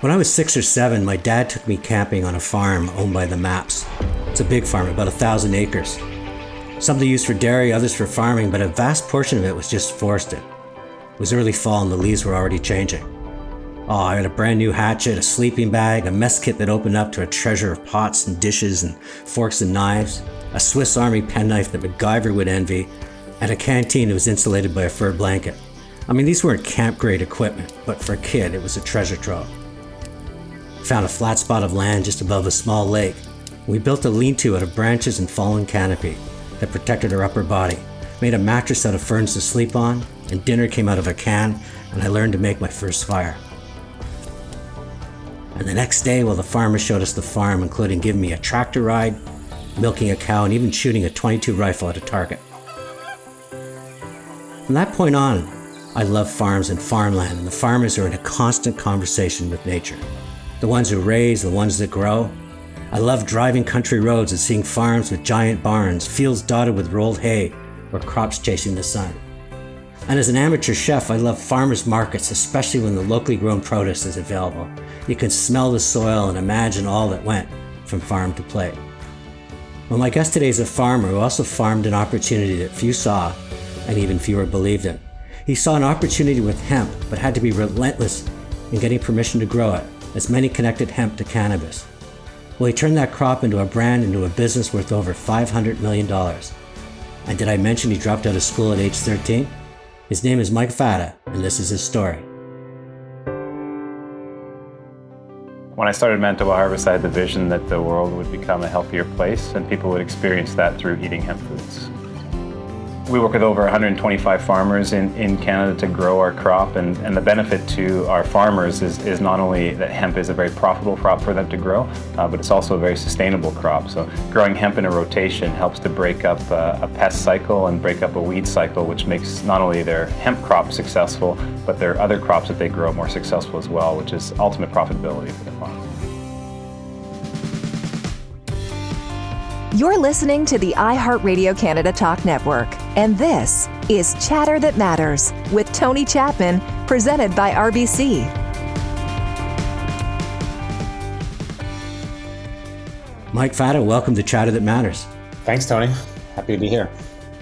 When I was six or seven, my dad took me camping on a farm owned by the Maps. It's a big farm, about a thousand acres. Some they used for dairy, others for farming, but a vast portion of it was just forested. It was early fall and the leaves were already changing. Oh, I had a brand new hatchet, a sleeping bag, a mess kit that opened up to a treasure of pots and dishes and forks and knives, a Swiss Army penknife that MacGyver would envy, and a canteen that was insulated by a fur blanket. I mean, these weren't camp grade equipment, but for a kid, it was a treasure trove. Found a flat spot of land just above a small lake. We built a lean to out of branches and fallen canopy that protected her upper body, made a mattress out of ferns to sleep on, and dinner came out of a can, and I learned to make my first fire. And the next day, well, the farmer showed us the farm, including giving me a tractor ride, milking a cow, and even shooting a 22 rifle at a target. From that point on, I love farms and farmland, and the farmers are in a constant conversation with nature. The ones who raise, the ones that grow. I love driving country roads and seeing farms with giant barns, fields dotted with rolled hay, or crops chasing the sun. And as an amateur chef, I love farmers markets, especially when the locally grown produce is available. You can smell the soil and imagine all that went from farm to plate. Well, my guest today is a farmer who also farmed an opportunity that few saw and even fewer believed in. He saw an opportunity with hemp, but had to be relentless in getting permission to grow it, as many connected hemp to cannabis. Well, he turned that crop into a brand, into a business worth over $500 million. And did I mention he dropped out of school at age 13? His name is Mike Fata, and this is his story. When I started Manitoba Harvest, I had the vision that the world would become a healthier place and people would experience that through eating hemp foods. We work with over 125 farmers in, in Canada to grow our crop, and, and the benefit to our farmers is, is not only that hemp is a very profitable crop for them to grow, uh, but it's also a very sustainable crop. So growing hemp in a rotation helps to break up uh, a pest cycle and break up a weed cycle, which makes not only their hemp crop successful, but their other crops that they grow more successful as well, which is ultimate profitability for the farm. You're listening to the iHeartRadio Canada Talk Network, and this is Chatter That Matters with Tony Chapman, presented by RBC. Mike Fata, welcome to Chatter That Matters. Thanks, Tony. Happy to be here.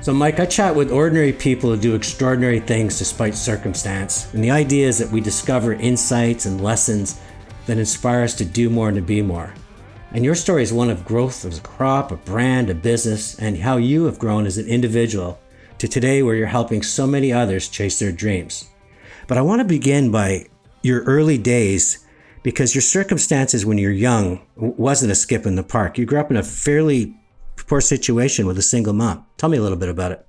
So, Mike, I chat with ordinary people who do extraordinary things despite circumstance. And the idea is that we discover insights and lessons that inspire us to do more and to be more. And your story is one of growth as a crop, a brand, a business, and how you have grown as an individual to today where you're helping so many others chase their dreams. But I want to begin by your early days because your circumstances when you're young wasn't a skip in the park. You grew up in a fairly poor situation with a single mom. Tell me a little bit about it.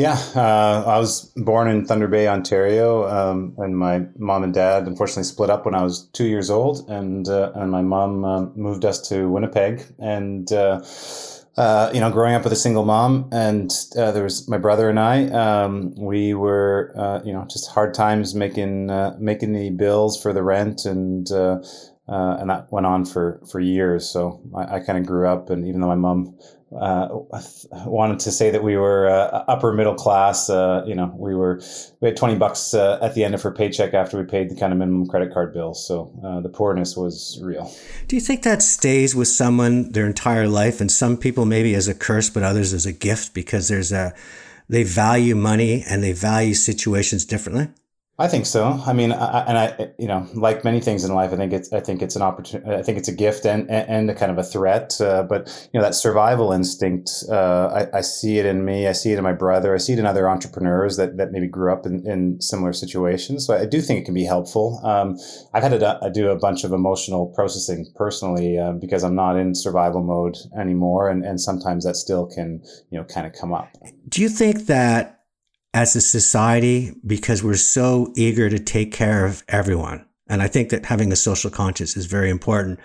Yeah, uh, I was born in Thunder Bay, Ontario, um, and my mom and dad unfortunately split up when I was two years old, and uh, and my mom uh, moved us to Winnipeg, and uh, uh, you know, growing up with a single mom, and uh, there was my brother and I. Um, we were, you know, just hard times making making the bills for the rent, and and that went on for for years. So I, I kind of grew up, and even though my mom uh, wanted to say that we were uh, upper middle class. Uh, you know, we were we had twenty bucks uh, at the end of her paycheck after we paid the kind of minimum credit card bills. So uh, the poorness was real. Do you think that stays with someone their entire life, and some people maybe as a curse, but others as a gift because there's a they value money and they value situations differently? I think so. I mean, I, and I, you know, like many things in life, I think it's, I think it's an opportunity. I think it's a gift and and a kind of a threat. Uh, but you know, that survival instinct, uh, I, I, see it in me. I see it in my brother. I see it in other entrepreneurs that, that maybe grew up in, in similar situations. So I do think it can be helpful. Um, I've had to do a bunch of emotional processing personally uh, because I'm not in survival mode anymore, and and sometimes that still can you know kind of come up. Do you think that? As a society because we're so eager to take care of everyone. And I think that having a social conscience is very important.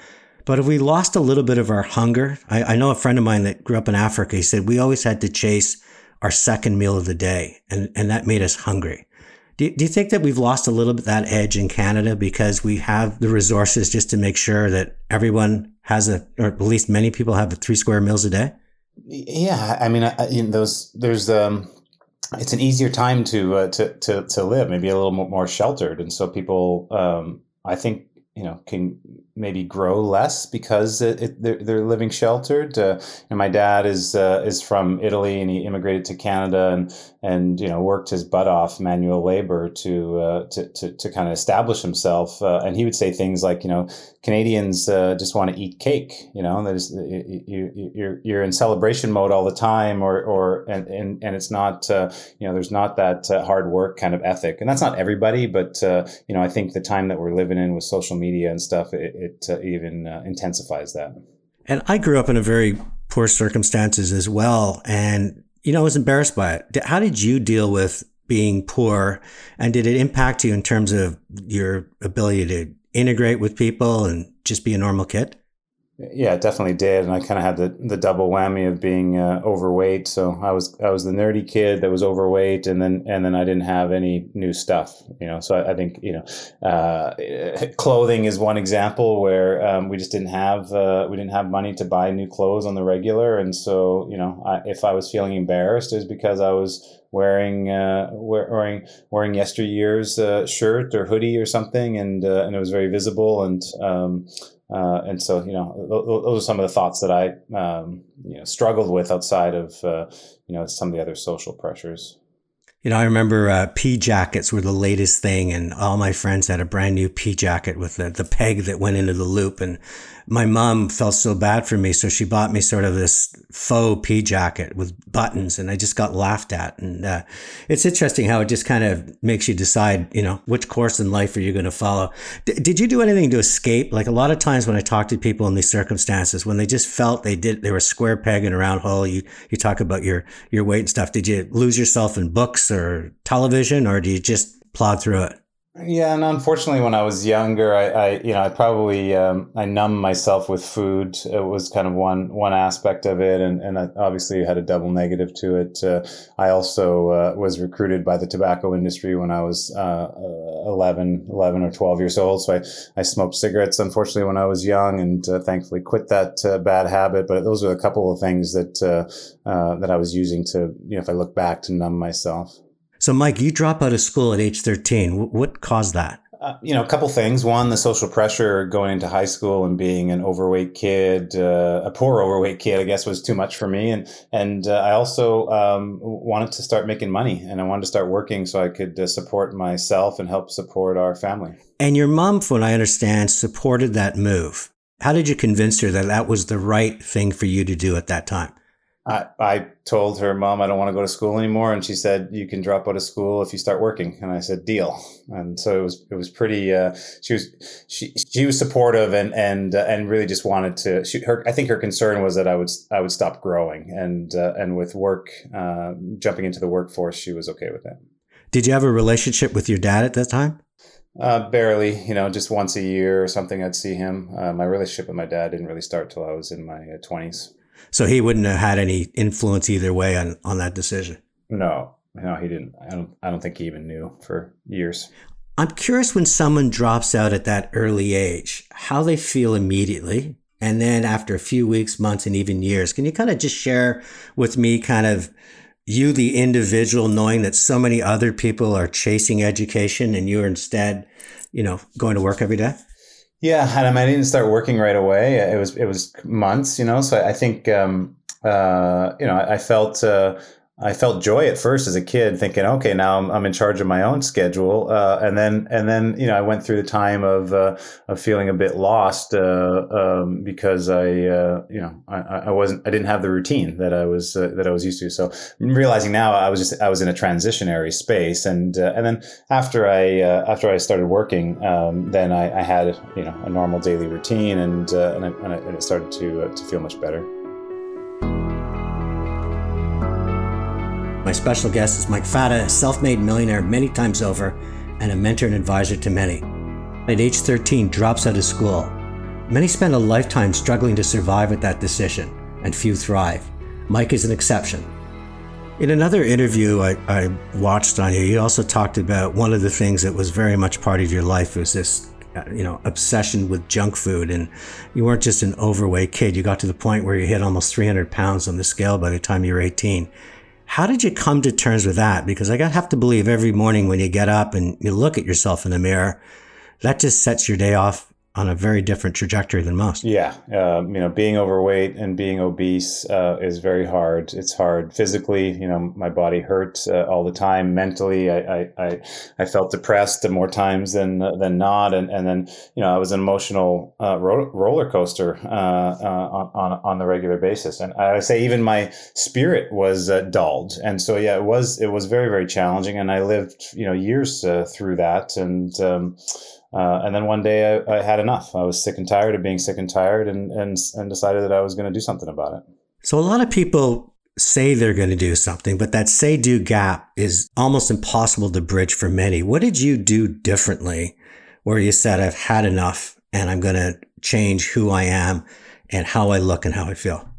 But if we lost a little bit of our hunger, I, I, know a friend of mine that grew up in Africa, he said we always had to chase our second meal of the day, and, and that made us hungry. Do, do you think that we've lost a little bit that edge in Canada because we have the resources just to make sure that everyone has a, or at least many people have three square meals a day? Yeah, I mean, I, you know, those there's um, it's an easier time to uh, to to to live, maybe a little more sheltered, and so people, um, I think, you know can maybe grow less because it, it, they're, they're living sheltered. Uh, and my dad is uh, is from Italy and he immigrated to Canada and and you know worked his butt off manual labor to uh, to, to, to kind of establish himself. Uh, and he would say things like you know Canadians uh, just want to eat cake. You know, you, you're you're in celebration mode all the time, or or and and, and it's not uh, you know there's not that hard work kind of ethic, and that's not everybody, but you know I think the time that we're living in with social media and stuff, it, it uh, even uh, intensifies that. And I grew up in a very poor circumstances as well, and you know I was embarrassed by it. How did you deal with being poor, and did it impact you in terms of your ability to integrate with people and just be a normal kid? Yeah, it definitely did, and I kind of had the, the double whammy of being uh, overweight. So I was I was the nerdy kid that was overweight, and then and then I didn't have any new stuff, you know. So I, I think you know, uh, clothing is one example where um, we just didn't have uh, we didn't have money to buy new clothes on the regular, and so you know, I, if I was feeling embarrassed, it was because I was wearing uh, wearing wearing yesteryear's uh, shirt or hoodie or something, and uh, and it was very visible and. Um, uh, and so, you know, those are some of the thoughts that I, um, you know, struggled with outside of, uh, you know, some of the other social pressures. You know, I remember uh, pea jackets were the latest thing, and all my friends had a brand new pea jacket with the, the peg that went into the loop. And my mom felt so bad for me, so she bought me sort of this faux pea jacket with buttons, and I just got laughed at. And uh, it's interesting how it just kind of makes you decide, you know, which course in life are you going to follow. D- did you do anything to escape? Like a lot of times when I talk to people in these circumstances, when they just felt they did, they were square peg in a round hole. You you talk about your your weight and stuff. Did you lose yourself in books or television, or do you just plod through it? Yeah, and unfortunately, when I was younger, I, I you know, I probably um, I numbed myself with food. It was kind of one one aspect of it, and and I obviously had a double negative to it. Uh, I also uh, was recruited by the tobacco industry when I was uh, 11, 11 or twelve years old. So I I smoked cigarettes, unfortunately, when I was young, and uh, thankfully quit that uh, bad habit. But those are a couple of things that uh, that I was using to, you know, if I look back, to numb myself. So, Mike, you drop out of school at age 13. What caused that? Uh, you know, a couple things. One, the social pressure going into high school and being an overweight kid, uh, a poor overweight kid, I guess, was too much for me. And and uh, I also um, wanted to start making money, and I wanted to start working so I could uh, support myself and help support our family. And your mom, from what I understand, supported that move. How did you convince her that that was the right thing for you to do at that time? I, I told her, Mom, I don't want to go to school anymore. And she said, You can drop out of school if you start working. And I said, Deal. And so it was, it was pretty, uh, she was, she, she was supportive and, and, uh, and really just wanted to, she, her, I think her concern was that I would, I would stop growing. And, uh, and with work, uh, jumping into the workforce, she was okay with that. Did you have a relationship with your dad at that time? Uh, barely, you know, just once a year or something, I'd see him. Uh, my relationship with my dad didn't really start till I was in my twenties. So he wouldn't have had any influence either way on, on that decision. No, no, he didn't. I don't. I don't think he even knew for years. I'm curious when someone drops out at that early age, how they feel immediately, and then after a few weeks, months, and even years. Can you kind of just share with me, kind of you, the individual, knowing that so many other people are chasing education and you're instead, you know, going to work every day? Yeah, and I didn't start working right away. It was it was months, you know. So I think um, uh, you know I, felt uh, I felt joy at first as a kid, thinking, okay, now I'm, I'm in charge of my own schedule, uh, and then and then you know I went through the time of uh, of feeling a bit lost uh, um, because I uh, you know I, I wasn't I didn't have the routine that I was uh, that I was used to. So realizing now I was just I was in a transitionary space, and uh, and then after I after I started working, um, then I, I, had you know a normal daily routine, and and, I, and, it started to to feel much better. Special guest is Mike Fata, a self made millionaire many times over and a mentor and advisor to many. At age 13, drops out of school. Many spend a lifetime struggling to survive at that decision, and few thrive. Mike is an exception. In another interview I, I watched on you, you also talked about one of the things that was very much part of your life was this uh, you know obsession with junk food and you weren't just an overweight kid you got to the point where you hit almost 300 pounds on the scale by the time you were 18 how did you come to terms with that? Because I have to believe every morning when you get up and you look at yourself in the mirror, that just sets your day off on a very different trajectory than most. Yeah, um, you know, being overweight and being obese uh, is very hard. It's hard physically. You know, my body hurt uh, all the time. Mentally, I, I, I, I, felt depressed more times than than not, and and then you know, I was an emotional uh, ro- roller coaster uh, uh, on on the regular basis. And I say even my spirit was uh, dulled. And so yeah, it was it was very very challenging, and I lived you know years through that, and. Um, uh, and then one day I, I, had enough. I was sick and tired of being sick and tired and, and, and decided that I was going to do something about it. So a lot of people say they're going to do something, but that say do gap is almost impossible to bridge for many. What did you do differently where you said, I've had enough and I'm going to change who I am and how I look and how I feel?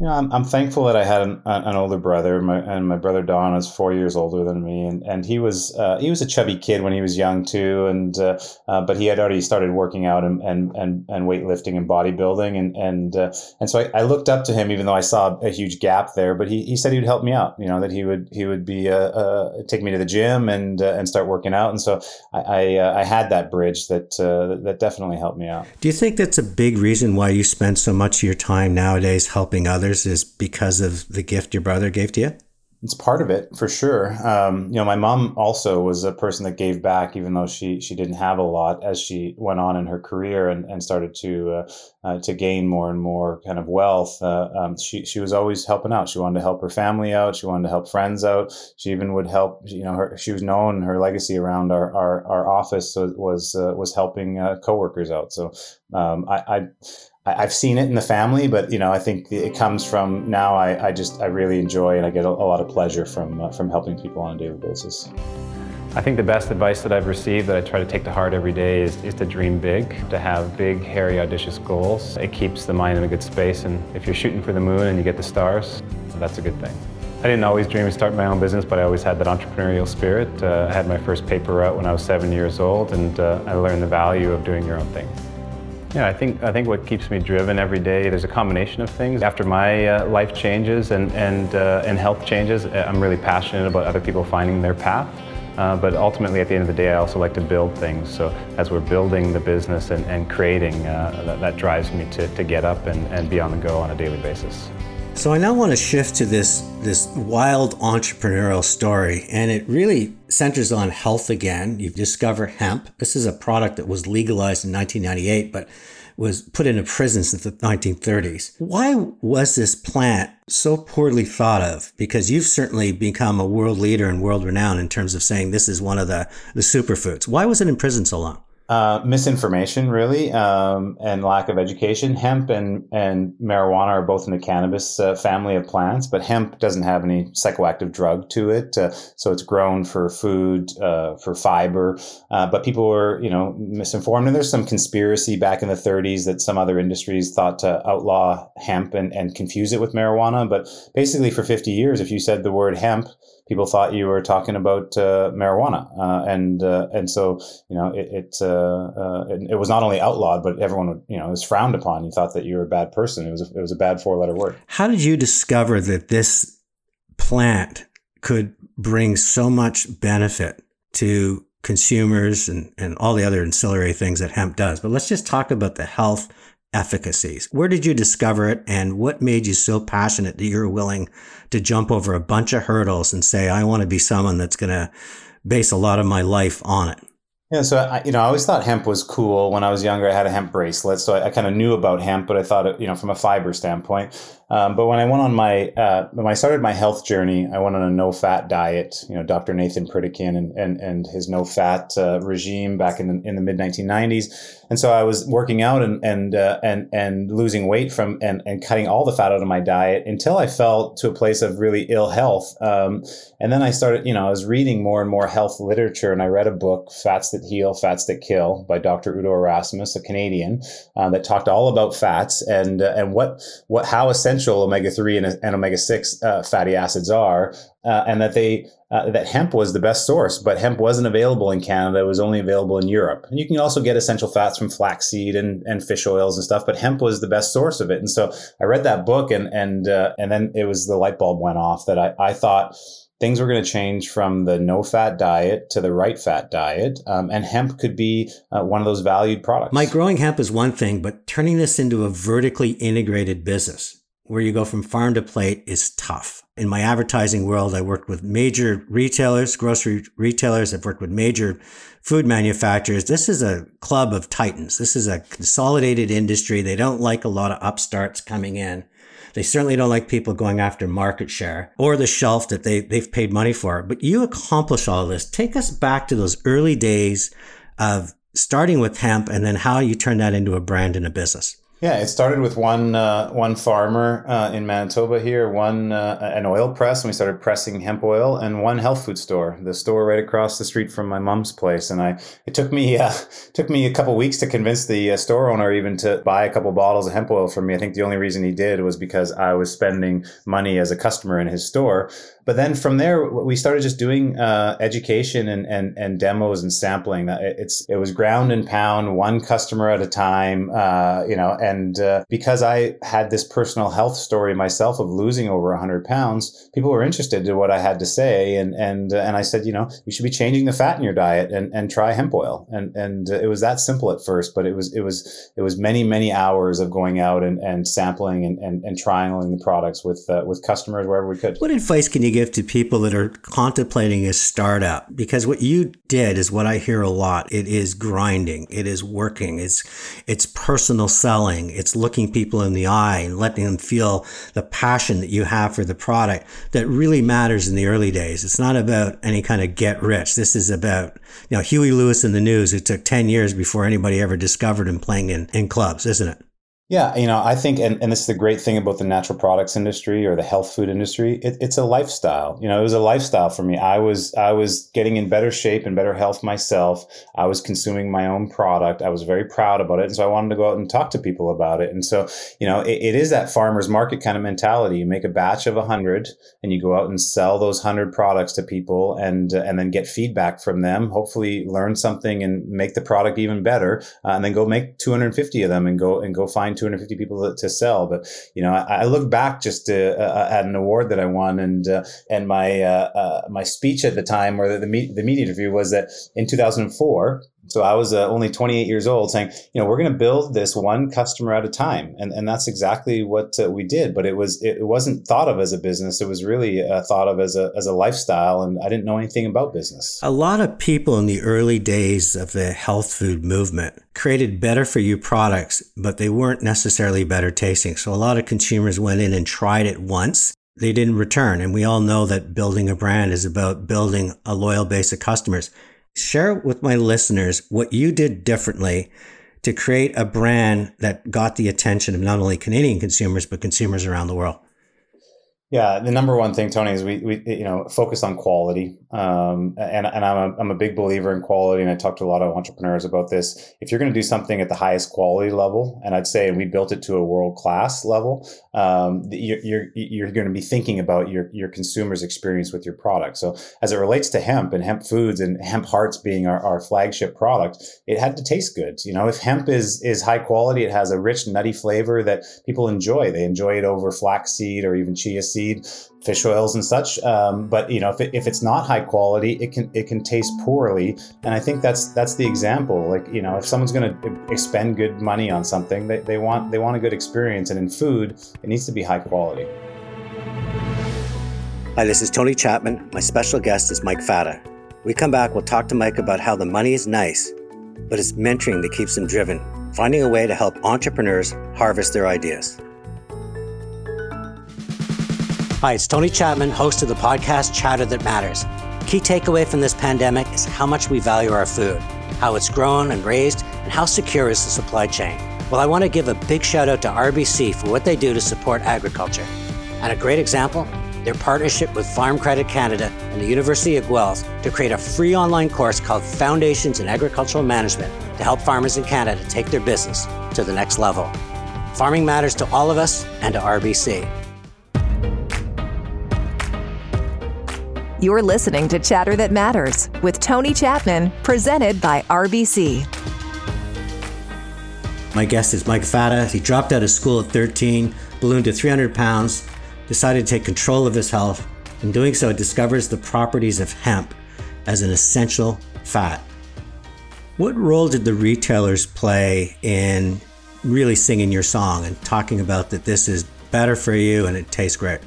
You know, I'm, I'm thankful that I had an, an older brother, my, and my brother Don is four years older than me, and, and he was uh, he was a chubby kid when he was young too, and uh, uh, but he had already started working out and and and, and weightlifting and bodybuilding, and and uh, and so I, I, looked up to him, even though I saw a huge gap there. But he, he said he would help me out, you know, that he would he would be uh, uh, take me to the gym and and start working out, and so I I, I had that bridge that that definitely helped me out. Do you think that's a big reason why you spend so much of your time nowadays helping others? Others is because of the gift your brother gave to you? It's part of it for sure. Um, you know, my mom also was a person that gave back, even though she she didn't have a lot as she went on in her career and, and started to uh, uh, to gain more and more kind of wealth. Uh, um, she she was always helping out. She wanted to help her family out. She wanted to help friends out. She even would help. You know, her she was known. Her legacy around our our, our office was uh, was helping uh, coworkers out. So um, I, I I've seen it in the family, but you know, I think it comes from now. I, I just I really enjoy and I get a, a lot of pleasure from uh, from helping people on a daily basis. I think the best advice that I've received that I try to take to heart every day is, is to dream big, to have big, hairy, audacious goals. It keeps the mind in a good space, and if you're shooting for the moon and you get the stars, that's a good thing. I didn't always dream of starting my own business, but I always had that entrepreneurial spirit. Uh, I had my first paper route when I was seven years old, and uh, I learned the value of doing your own thing. Yeah, I think I think what keeps me driven every day. There's a combination of things. After my uh, life changes and and uh, and health changes, uh, I'm really passionate about other people finding their path. Uh, but ultimately, at the end of the day, I also like to build things. So as we're building the business and, and creating, uh, that, that, drives me to, to get up and, and be on the go on a daily basis. So I now want to shift to this this wild entrepreneurial story, and it really centers on health again. You've discovered hemp. This is a product that was legalized in 1998, but was put into prison since the 1930s. Why was this plant so poorly thought of? Because you've certainly become a world leader and world renowned in terms of saying this is one of the, the superfoods. Why was it in prison so long? Uh, misinformation, really, um, and lack of education. Hemp and, and marijuana are both in the cannabis uh, family of plants, but hemp doesn't have any psychoactive drug to it, uh, so it's grown for food, uh, for fiber. Uh, but people were, you know, misinformed, and there's some conspiracy back in the 30s that some other industries thought to outlaw hemp and, and confuse it with marijuana. But basically, for 50 years, if you said the word hemp, people thought you were talking about uh, marijuana, uh, and uh, and so you know it it, uh, uh, it, it was not only outlawed, but everyone you know was frowned upon. You thought that you were a bad person. It was a, it was a bad four letter word. How did you discover that this plant could bring so much benefit to consumers and, and all the other ancillary things that hemp does? But let's just talk about the health efficacies. Where did you discover it and what made you so passionate that you're willing to jump over a bunch of hurdles and say, I want to be someone that's going to base a lot of my life on it? Yeah, so I, you know, I always thought hemp was cool. When I was younger, I had a hemp bracelet, so I, I kind of knew about hemp, but I thought, it, you know, from a fiber standpoint. Um, but when I went on my uh, when I started my health journey, I went on a no fat diet. You know, Dr. Nathan Pritikin and and, and his no fat uh, regime back in the, in the mid 1990s. And so I was working out and and uh, and and losing weight from and and cutting all the fat out of my diet until I fell to a place of really ill health. Um, and then I started, you know, I was reading more and more health literature, and I read a book, Fats That Heal, Fats That Kill, by Dr. Udo Erasmus, a Canadian, uh, that talked all about fats and uh, and what what how essential essential omega three and, and omega six uh, fatty acids are, uh, and that they uh, that hemp was the best source, but hemp wasn't available in Canada; it was only available in Europe. And you can also get essential fats from flaxseed and, and fish oils and stuff, but hemp was the best source of it. And so I read that book, and and uh, and then it was the light bulb went off that I I thought things were going to change from the no fat diet to the right fat diet. Um, and hemp could be uh, one of those valued products. My growing hemp is one thing, but turning this into a vertically integrated business where you go from farm to plate is tough. In my advertising world, I worked with major retailers, grocery retailers. I've worked with major food manufacturers. This is a club of titans. This is a consolidated industry. They don't like a lot of upstarts coming in. They certainly don't like people going after market share or the shelf that they, they've paid money for. But you accomplish all this. Take us back to those early days of starting with hemp and then how you turn that into a brand and a business. Yeah, it started with one uh, one farmer uh, in Manitoba here, one uh, an oil press, and we started pressing hemp oil, and one health food store, the store right across the street from my mom's place. And I it took me uh, took me a couple weeks to convince the uh, store owner even to buy a couple bottles of hemp oil for me. I think the only reason he did was because I was spending money as a customer in his store. But then from there, we started just doing uh, education and, and and demos and sampling. It's it was ground and pound, one customer at a time, you know. And uh, because I had this personal health story myself of losing over 100 pounds, people were interested in what I had to say. And and uh, and I said, you know, you should be changing the fat in your diet and, and try hemp oil. And and uh, it was that simple at first, but it was it was it was many many hours of going out and, and sampling and, and, and triangling the products with uh, with customers wherever we could. What advice can you give to people that are contemplating a startup? Because what you did is what I hear a lot. It is grinding. It is working. It's it's personal selling it's looking people in the eye and letting them feel the passion that you have for the product that really matters in the early days. It's not about any kind of get rich. This is about, you know, Huey Lewis and the News, who took 10 years before anybody ever discovered him playing in, in clubs, isn't it? Yeah, you know, I think, and, and this is the great thing about the natural products industry or the health food industry. It, it's a lifestyle. You know, it was a lifestyle for me. I was I was getting in better shape and better health myself. I was consuming my own product. I was very proud about it, and so I wanted to go out and talk to people about it. And so, you know, it, it is that farmers market kind of mentality. You make a batch of a hundred, and you go out and sell those hundred products to people, and uh, and then get feedback from them. Hopefully, learn something and make the product even better, uh, and then go make two hundred fifty of them, and go and go find 250 people to, sell. But you know, I, I look back just to, uh, uh, at an award that I won, and uh, and my uh, uh my speech at the time, or the the, the media interview, was that in 2004 so I was uh, only 28 years old saying, you know, we're going to build this one customer at a time. And, and that's exactly what uh, we did. But it was, it wasn't thought of as a business. It was really uh, thought of as a, as a lifestyle. And I didn't know anything about business. A lot of people in the early days of the health food movement created better for you products, but they weren't necessarily better tasting. So a lot of consumers went in and tried it once they didn't return. And we all know that building a brand is about building a loyal base of customers share with my listeners what you did differently to create a brand that got the attention of not only Canadian consumers, but consumers around the world. Yeah, the number one thing, Tony, is we, we you know focus on quality, um, and and I'm a, I'm a big believer in quality, and I talk to a lot of entrepreneurs about this. If you're going to do something at the highest quality level, and I'd say, we built it to a world class level, um, you're, you're you're going to be thinking about your your consumer's experience with your product. So as it relates to hemp and hemp foods and hemp hearts being our, our flagship product, it had to taste good. You know, if hemp is is high quality, it has a rich nutty flavor that people enjoy. They enjoy it over flaxseed or even chia seed seed, fish oils and such. Um, but you know, if, it, if it's not high quality, it can it can taste poorly. And I think that's that's the example. Like you know, if someone's going to expend good money on something, they, they want they want a good experience. And in food, it needs to be high quality. Hi, this is Tony Chapman. My special guest is Mike Fata. We come back, we'll talk to Mike about how the money is nice, but it's mentoring that keeps him driven, finding a way to help entrepreneurs harvest their ideas. Hi, it's Tony Chapman, host of the podcast Chatter That Matters. Key takeaway from this pandemic is how much we value our food, how it's grown and raised, and how secure is the supply chain. Well, I want to give a big shout out to RBC for what they do to support agriculture. And a great example, their partnership with Farm Credit Canada and the University of Guelph to create a free online course called Foundations in Agricultural Management to help farmers in Canada take their business to the next level. Farming matters to all of us and to RBC. You're listening to Chatter That Matters with Tony Chapman, presented by RBC. My guest is Mike Fata. He dropped out of school at 13, ballooned to 300 pounds, decided to take control of his health, In doing so, discovers the properties of hemp as an essential fat. What role did the retailers play in really singing your song and talking about that this is better for you and it tastes great?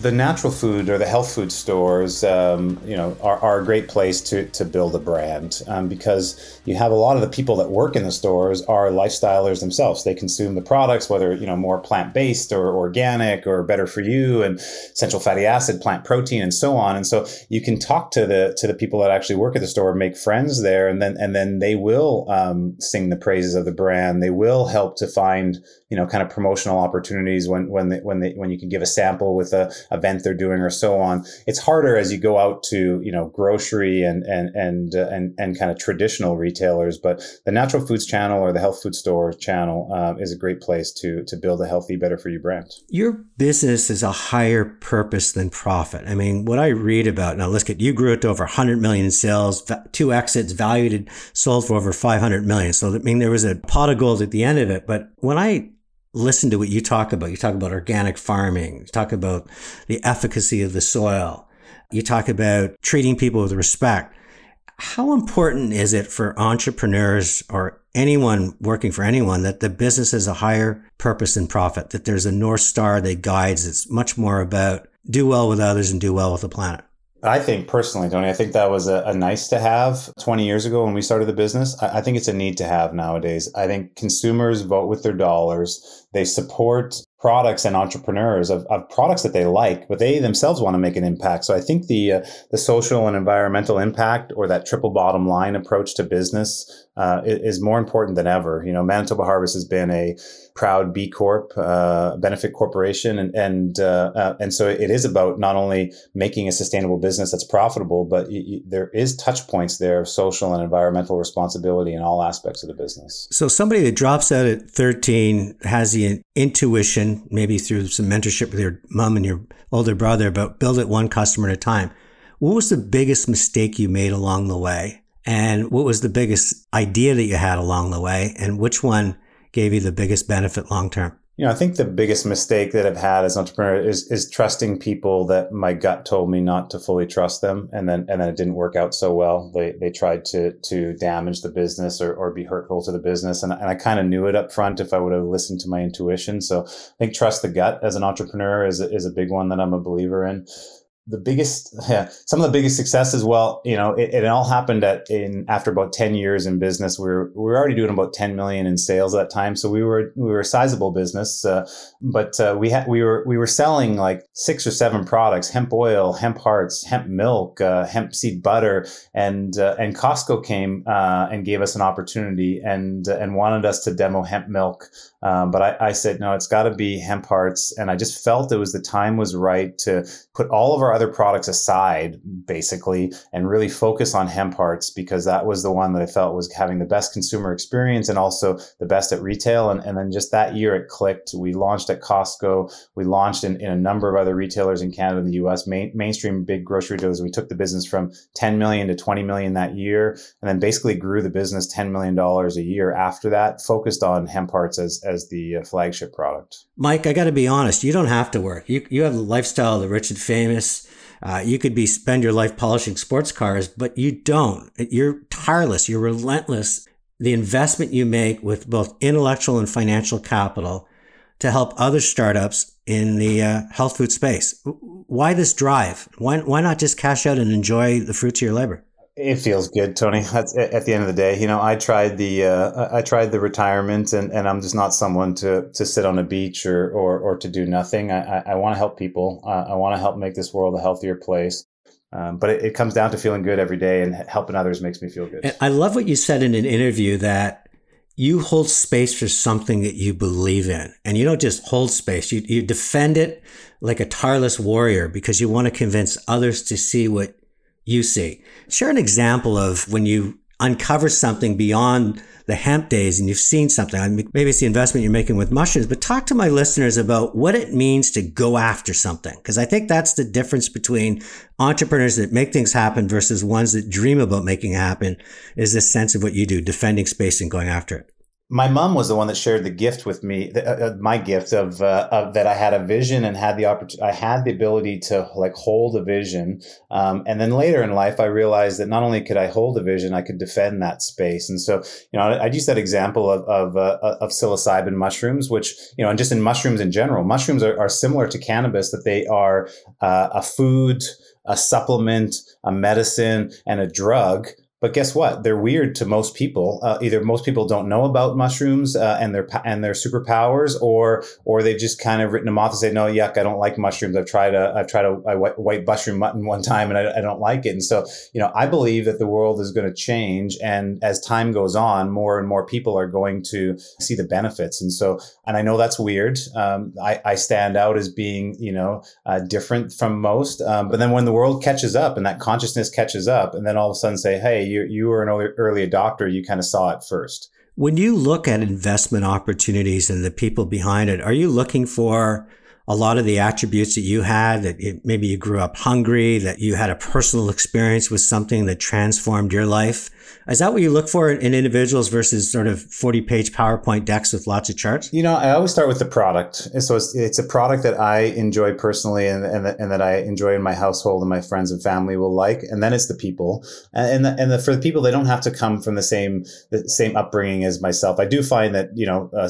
The natural food or the health food stores, um, you know, are, are, a great place to, to build a brand um, because you have a lot of the people that work in the stores are lifestylers themselves. They consume the products, whether you know more plant based or organic or better for you, and essential fatty acid, plant protein, and so on. And so you can talk to the to the people that actually work at the store, make friends there, and then and then they will um, sing the praises of the brand. They will help to find you know kind of promotional opportunities when when they, when they, when you can give a sample with a event they're doing or so on. It's harder as you go out to you know grocery and and and uh, and and kind of traditional retailers, but the natural foods channel or the health food store channel um, is a great place to to build a healthy, better for you brand. Your business is a higher purpose than profit. I mean, what I read about now, let's get you grew it to over 100 million in sales, two exits, valued sold for over 500 million. So I mean, there was a pot of gold at the end of it. But when I listen to what you talk about. You talk about organic farming, you talk about the efficacy of the soil, you talk about treating people with respect. How important is it for entrepreneurs or anyone working for anyone that the business has a higher purpose than profit, that there's a North Star that guides? It's much more about do well with others and do well with the planet. I think personally, Tony, I think that was a, a, nice to have 20 years ago when we started the business. I, I, think it's a need to have nowadays. I think consumers vote with their dollars. They support products and entrepreneurs of, of products that they like, but they themselves want to make an impact. So I think the uh, the social and environmental impact or that triple bottom line approach to business uh, is more important than ever. You know, Manitoba Harvest has been a proud B Corp uh, benefit corporation, and and uh, uh, and so it is about not only making a sustainable business that's profitable, but y- y- there is touch points there of social and environmental responsibility in all aspects of the business. So somebody that drops out at 13 has the intuition, maybe through some mentorship with your mom and your older brother, about build it one customer at a time. What was the biggest mistake you made along the way? And what was the biggest idea that you had along the way? And which one gave you the biggest benefit long term? You know, I think the biggest mistake that I've had as an entrepreneur is is trusting people that my gut told me not to fully trust them, and then and then it didn't work out so well. They they tried to to damage the business or, or be hurtful to the business, and, and I kind of knew it up front if I would have listened to my intuition. So I think trust the gut as an entrepreneur is is a big one that I'm a believer in the biggest yeah, some of the biggest successes well you know it, it, all happened at in after about 10 years in business. We were we were already doing about 10 million in sales at that time so we were we were a sizable business uh, but uh, we had we were we were selling like six or seven products hemp oil hemp hearts hemp milk uh, hemp seed butter and uh, and Costco came uh, and gave us an opportunity and uh, and wanted us to demo hemp milk um, but I, I said no it's got to be hemp hearts and I just felt it was the time was right to put all of our other products aside, basically, and really focus on hemp hearts because that was the one that I felt was having the best consumer experience and also the best at retail. And, and then just that year it clicked. We launched at Costco. We launched in, in a number of other retailers in Canada and the US, main, mainstream big grocery retailers. We took the business from 10 million to 20 million that year, and then basically grew the business $10 million a year after that, focused on hemp hearts as, as the uh, flagship product. Mike, I got to be honest, you don't have to work. You, you have the lifestyle of the rich and famous. Uh, you could be spend your life polishing sports cars, but you don't. You're tireless. You're relentless. The investment you make with both intellectual and financial capital to help other startups in the uh, health food space. Why this drive? Why, why not just cash out and enjoy the fruits of your labor? It feels good, Tony. That's, at the end of the day, you know, I tried the uh, I tried the retirement, and, and I'm just not someone to to sit on a beach or or, or to do nothing. I, I, I want to help people. Uh, I want to help make this world a healthier place. Um, but it, it, comes down to feeling good every day, and helping others makes me feel good. And I love what you said in an interview that you hold space for something that you believe in, and you don't just hold space. You you defend it like a tireless warrior because you want to convince others to see what you see. Share an example of when you uncover something beyond the hemp days and you've seen something. Maybe it's the investment you're making with mushrooms, but talk to my listeners about what it means to go after something. Because I think that's the difference between entrepreneurs that make things happen versus ones that dream about making it happen is this sense of what you do, defending space and going after it. My mom was the one that shared the gift with me, uh, uh, my gift of, uh, of, that I had a vision and had the opportunity, I had the ability to like hold a vision. Um, and then later in life, I realized that not only could I hold a vision, I could defend that space. And so, you know, I, I use that example of, of, uh, of psilocybin mushrooms, which, you know, and just in mushrooms in general, mushrooms are, are similar to cannabis, that they are uh, a food, a supplement, a medicine, and a drug but guess what? They're weird to most people. Uh, either most people don't know about mushrooms uh, and their and their superpowers, or or they've just kind of written them off and say, "No, yuck, I don't like mushrooms. I've tried a I've tried a, a white mushroom mutton one time, and I, I, don't like it." And so, you know, I believe that the world is going to change, and as time goes on, more and more people are going to see the benefits. And so, and I know that's weird. Um, I, I, stand out as being, you know, uh, different from most. Um, but then when the world catches up and that consciousness catches up, and then all of a sudden say, "Hey," you you were an early, adopter, you kind of saw it first. When you look at investment opportunities and the people behind it, are you looking for a lot of the attributes that you had that it, maybe you grew up hungry, that you had a personal experience with something that transformed your life? Is that what you look for in individuals versus sort of 40 page PowerPoint decks with lots of charts? You know, I always start with the product. So it's, it's a product that I enjoy personally and, and, and, that I enjoy in my household and my friends and family will like. And then it's the people. And, the, and the, for the people, they don't have to come from the same, the same upbringing as myself. I do find that, you know, uh,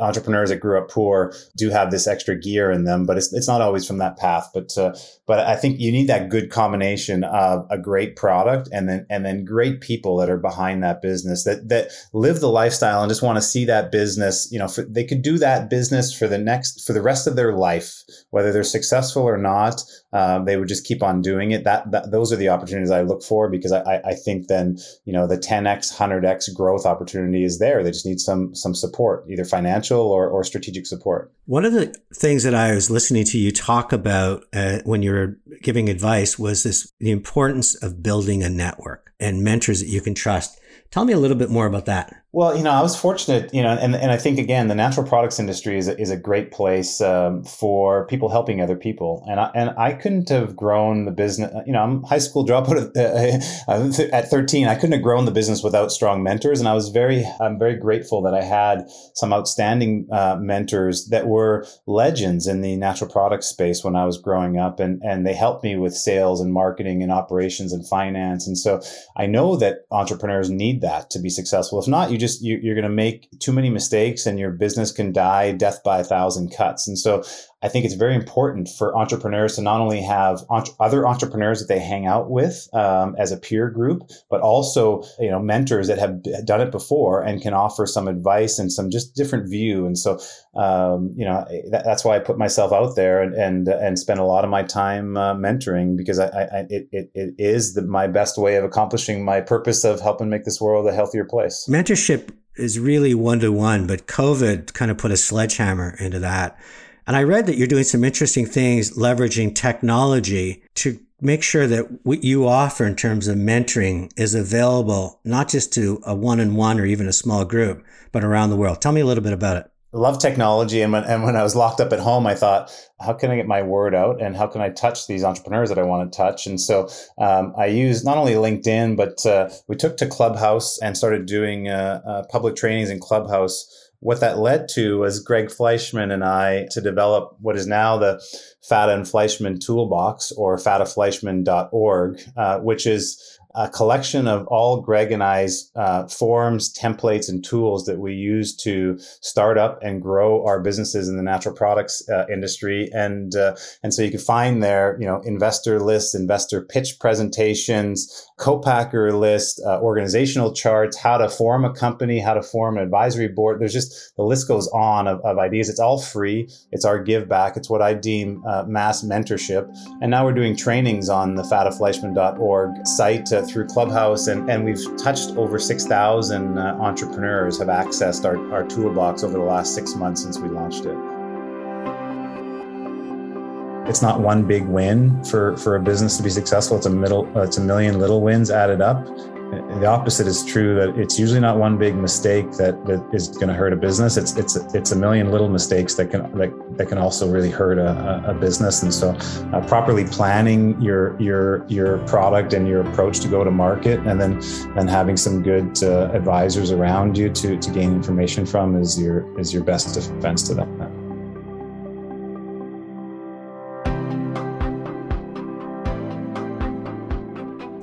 entrepreneurs that grew up poor do have this extra gear in them, but it's, it's not always from that path. But, uh, but I think you need that good combination of a great product and then, and then great people that are behind that business that that live the lifestyle and just want to see that business you know for, they could do that business for the next for the rest of their life whether they're successful or not um, they would just keep on doing it that, that those are the opportunities i look for because I, I think then you know the 10x 100x growth opportunity is there they just need some some support either financial or, or strategic support one of the things that i was listening to you talk about uh, when you were giving advice was this the importance of building a network and mentors that you can trust. Tell me a little bit more about that. Well, you know, I was fortunate, you know, and, and I think again, the natural products industry is a, is a great place um, for people helping other people. And I, and I couldn't have grown the business, you know, I'm high school dropout uh, at 13. I couldn't have grown the business without strong mentors. And I was very, I'm very grateful that I had some outstanding uh, mentors that were legends in the natural products space when I was growing up. And, and they helped me with sales and marketing and operations and finance. And so I know that entrepreneurs need that to be successful. If not, you just you, you're going to make too many mistakes and your business can die death by a thousand cuts. And so I think it's very important for entrepreneurs to not only have entre- other entrepreneurs that they hang out with um, as a peer group, but also you know mentors that have done it before and can offer some advice and some just different view. And so um, you know that, that's why I put myself out there and and, and spend a lot of my time uh, mentoring because I, I it, it, it is the, my best way of accomplishing my purpose of helping make this world a healthier place. Mentorship is really one to one, but COVID kind of put a sledgehammer into that. And I read that you're doing some interesting things leveraging technology to make sure that what you offer in terms of mentoring is available not just to a one on one or even a small group, but around the world. Tell me a little bit about it. I love technology. And when, and when I was locked up at home, I thought, how can I get my word out and how can I touch these entrepreneurs that I want to touch? And so um, I used not only LinkedIn, but uh, we took to Clubhouse and started doing uh, uh, public trainings in Clubhouse what that led to was Greg Fleischman and I to develop what is now the Fata and Fleischman Toolbox or fatafleischman.org, uh, which is a collection of all Greg and I's uh, forms, templates, and tools that we use to start up and grow our businesses in the natural products uh, industry. And uh, and so you can find there, you know, investor lists, investor pitch presentations, co-packer list, uh, organizational charts, how to form a company, how to form an advisory board. There's just the list goes on of, of ideas. It's all free. It's our give back. It's what I deem uh, mass mentorship. And now we're doing trainings on the fatafleischman.org site through Clubhouse, and, and we've touched over 6,000 uh, entrepreneurs have accessed our, our toolbox over the last six months since we launched it. It's not one big win for, for a business to be successful. It's a middle, uh, it's a million little wins added up. The opposite is true that it's usually not one big mistake that, that is going to hurt a business. It's it's it's a million little mistakes that can that, that can also really hurt a, a business. And so, uh, properly planning your your your product and your approach to go to market, and then and having some good uh, advisors around you to to gain information from is your is your best defense to that.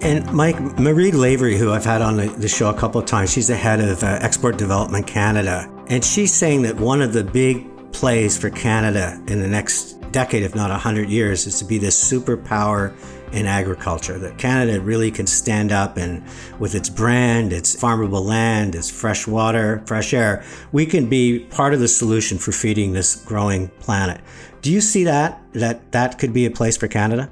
And Mike, Mairead Lavery, who I've had on the show a couple of times, she's the head of uh, Export Development Canada. And she's saying that one of the big plays for Canada in the next decade, if not 100 years, is to be this superpower in agriculture. That Canada really can stand up and with its brand, its farmable land, its fresh water, fresh air, we can be part of the solution for feeding this growing planet. Do you see that, that that could be a place for Canada?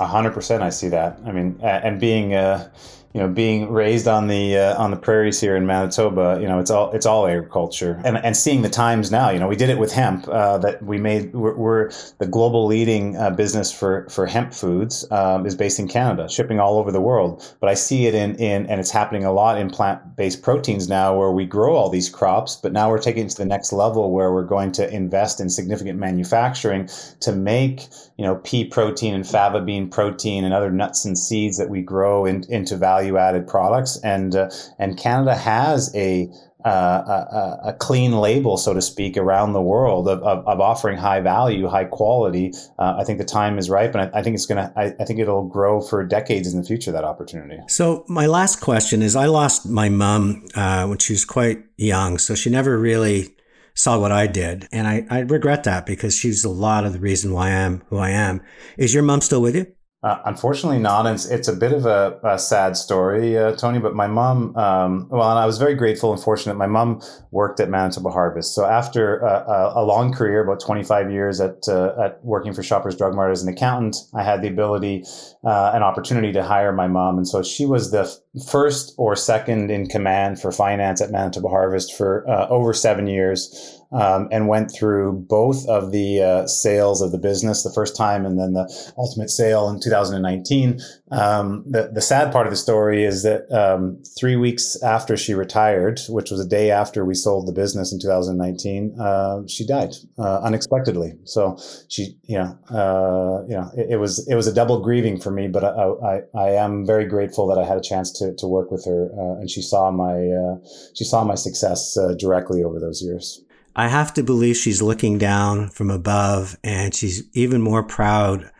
A hundred percent, I see that. I mean, and being, uh, you know, being raised on the uh, on the prairies here in Manitoba, you know, it's all it's all agriculture, and and seeing the times now, you know, we did it with hemp. Uh, that we made we're, we're the global leading uh, business for for hemp foods um, is based in Canada, shipping all over the world. But I see it in in and it's happening a lot in plant based proteins now, where we grow all these crops, but now we're taking it to the next level where we're going to invest in significant manufacturing to make you know pea protein and fava bean protein and other nuts and seeds that we grow in, into value added products and uh, and Canada has a uh, a, a, clean label, so to speak, around the world of, of, of offering high value, high quality. Uh, I think the time is ripe, and I, I think it's gonna. I, I, think it'll grow for decades in the future. That opportunity. So my last question is: I lost my mom uh, when she was quite young, so she never really saw what I did. And I, I regret that because she's a lot of the reason why I am who I am. Is your mom still with you? Uh, unfortunately, not. It's, it's a bit of a, a sad story, uh, Tony. But my mom, um, well, and I was very grateful and fortunate. My mom worked at Manitoba Harvest. So after a, a long career, about 25 years at uh, at working for Shoppers Drug Mart as an accountant, I had the ability, uh, an opportunity to hire my mom, and so she was the first or second in command for finance at Manitoba Harvest for uh, over seven years um, and went through both of the uh, sales of the business the first time and then the ultimate sale in 2019. Um, the, the sad part of the story is that um, three weeks after she retired, which was a day after we sold the business in 2019, uh, she died uh, unexpectedly. So she, you know, uh, you know, it, it, was it was a double grieving for me, but I, I, I am very grateful that I had a chance to, to work with her, uh, and she saw my uh, she saw my success directly over those years. I have to believe she's looking down from above and she's even more proud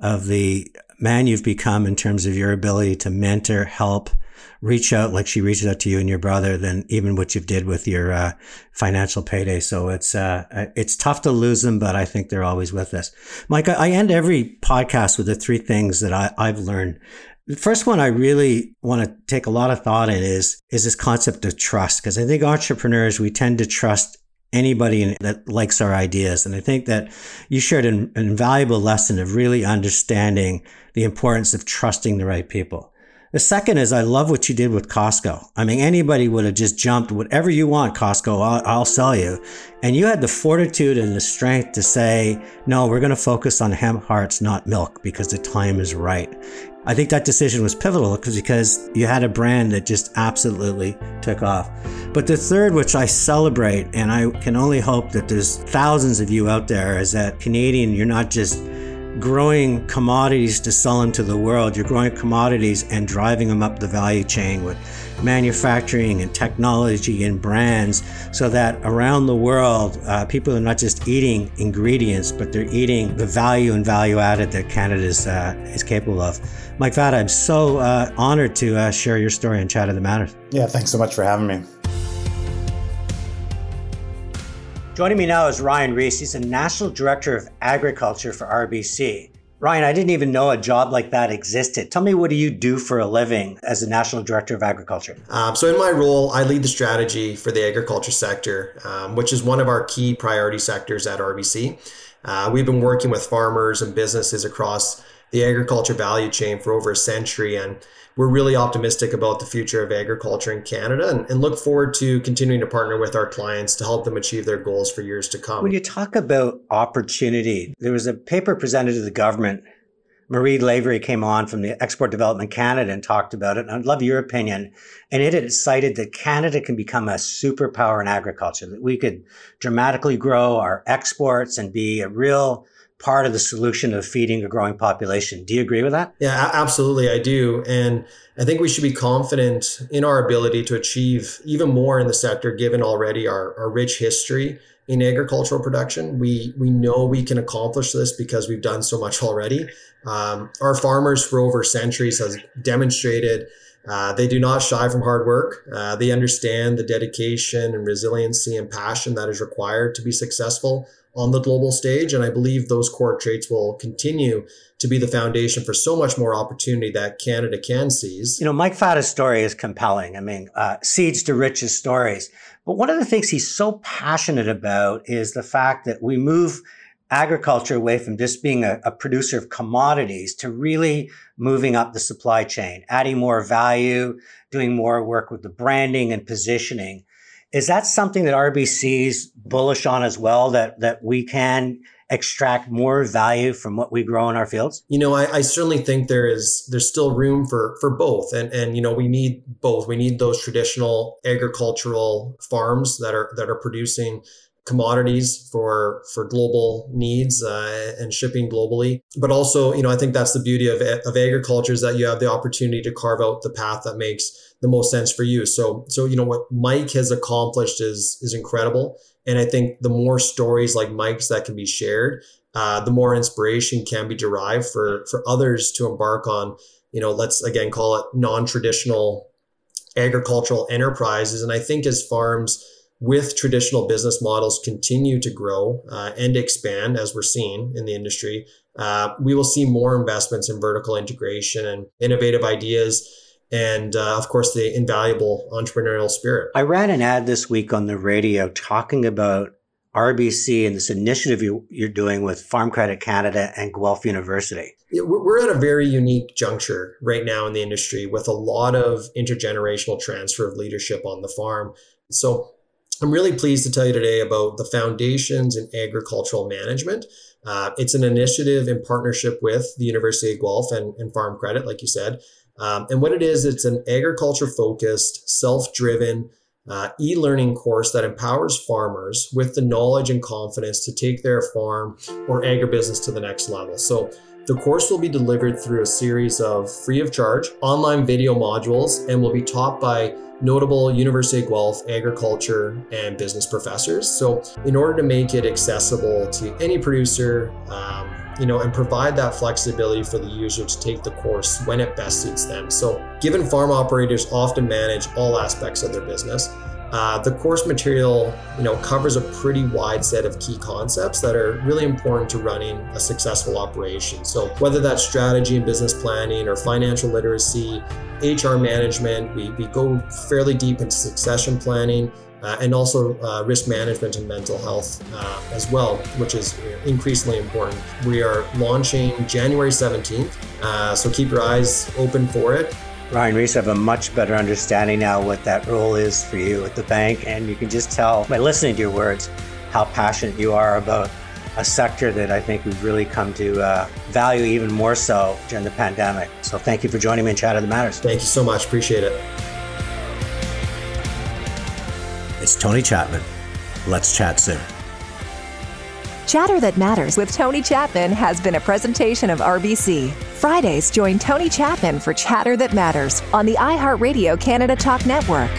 of the man you've become in terms of your ability to mentor, help, reach out like she reaches out to you and your brother than even what you've did with your uh, financial payday. So it's uh, it's tough to lose them, but I think they're always with us. Mike, I end every podcast with the three things that I, I've learned. The first one I really want to take a lot of thought in is is this concept of trust because I think entrepreneurs we tend to trust anybody that likes our ideas. And I think that you shared an, invaluable lesson of really understanding the importance of trusting the right people. The second is I love what you did with Costco. I mean, anybody would have just jumped, whatever you want, Costco, I'll, I'll sell you. And you had the fortitude and the strength to say, no, we're going to focus on hemp hearts, not milk, because the time is right. I think that decision was pivotal because you had a brand that just absolutely took off. But the third, which I celebrate, and I can only hope that there's thousands of you out there, is that Canadian, you're not just growing commodities to sell them to the world, you're growing commodities and driving them up the value chain with manufacturing and technology and brands so that around the world, uh, people are not just eating ingredients, but they're eating the value and value added that Canada is, uh, is capable of. Mike Fata, I'm so uh, honored to uh, share your story and Chatter That Matters. Yeah, thanks so much for having me. Joining me now is Ryan Reese. He's the National Director of Agriculture for RBC. Ryan, I didn't even know a job like that existed. Tell me, what do you do for a living as the National Director of Agriculture? Um, so, in my role, I lead the strategy for the agriculture sector, um, which is one of our key priority sectors at RBC. Uh, we've been working with farmers and businesses across the agriculture value chain for over a century. And we're really optimistic about the future of agriculture in Canada and, and, look forward to continuing to partner with our clients to help them achieve their goals for years to come. When you talk about opportunity, there was a paper presented to the government Mairead Lavery came on from the Export Development Canada and talked about it. And I'd love your opinion. And it had cited that Canada can become a superpower in agriculture, that we could dramatically grow our exports and be a real part of the solution of feeding a growing population. Do you agree with that? Yeah, absolutely. I do. And I think we should be confident in our ability to achieve even more in the sector, given already our, our rich history in agricultural production. We we know we can accomplish this because we've done so much already. Um, our farmers for over centuries has demonstrated uh, they do not shy from hard work. Uh, they understand the dedication and resiliency and passion that is required to be successful on the global stage. And I believe those core traits will continue to be the foundation for so much more opportunity that Canada can seize. You know, Mike Fata's story is compelling. I mean, uh, seeds to riches stories. But one of the things he's so passionate about is the fact that we move agriculture away from just being a, a, producer of commodities to really moving up the supply chain, adding more value, doing more work with the branding and positioning. Is that something that RBC's bullish on as well? That that we can extract more value from what we grow in our fields? You know, I, I, certainly think there is there's still room for for both, and and you know we need both. We need those traditional agricultural farms that are that are producing commodities for for global needs uh, and shipping globally but also you know i think that's the beauty of, of agriculture is that you have the opportunity to carve out the path that makes the most sense for you. So so you know what? Mike has accomplished is is incredible. And i think the more stories like mike's that can be shared uh, the more inspiration can be derived for for others to embark on you know let's again call it non-traditional agricultural enterprises. And i think as farms with traditional business models continue to grow uh, and expand as we're seeing in the industry, uh, we will see more investments in vertical integration and innovative ideas. And uh, of course, the invaluable entrepreneurial spirit. I ran an ad this week on the radio talking about RBC and this initiative you, are doing with Farm Credit Canada and Guelph University. We're at a very unique juncture right now in the industry with a lot of intergenerational transfer of leadership on the farm. So I'm really pleased to tell you today about the Foundations in Agricultural Management. Uh, it's an initiative in partnership with the University of Guelph and, and Farm Credit, like you said. Um, and what it is, it's an agriculture focused, self driven uh, e learning course that empowers farmers with the knowledge and confidence to take their farm or agribusiness to the next level. So, the course will be delivered through a series of free of charge online video modules and will be taught by notable University of Guelph agriculture and business professors. So, in order to make it accessible to any producer, um, you know, and provide that flexibility for the user to take the course when it best suits them. So, given farm operators often manage all aspects of their business, uh, the course material, you know, covers a pretty wide set of key concepts that are really important to running a successful operation. So whether that's strategy and business planning or financial literacy, HR management, we, we go fairly deep into succession planning, uh, and also uh, risk management and mental health uh, as well, which is increasingly important. We are launching January 17th, uh, so keep your eyes open for it. Ryan Reese, I have a much better understanding now what that role is for you at the bank. And you can just tell by listening to your words how passionate you are about a sector that I think we've really come to uh, value even more so during the pandemic. So thank you for joining me in Chatter That Matters. Thank you so much. Appreciate it. Tony Chapman. Let's chat soon. Chatter That Matters with Tony Chapman has been a presentation of RBC. Fridays, join Tony Chapman for Chatter That Matters on the iHeartRadio Canada Talk Network.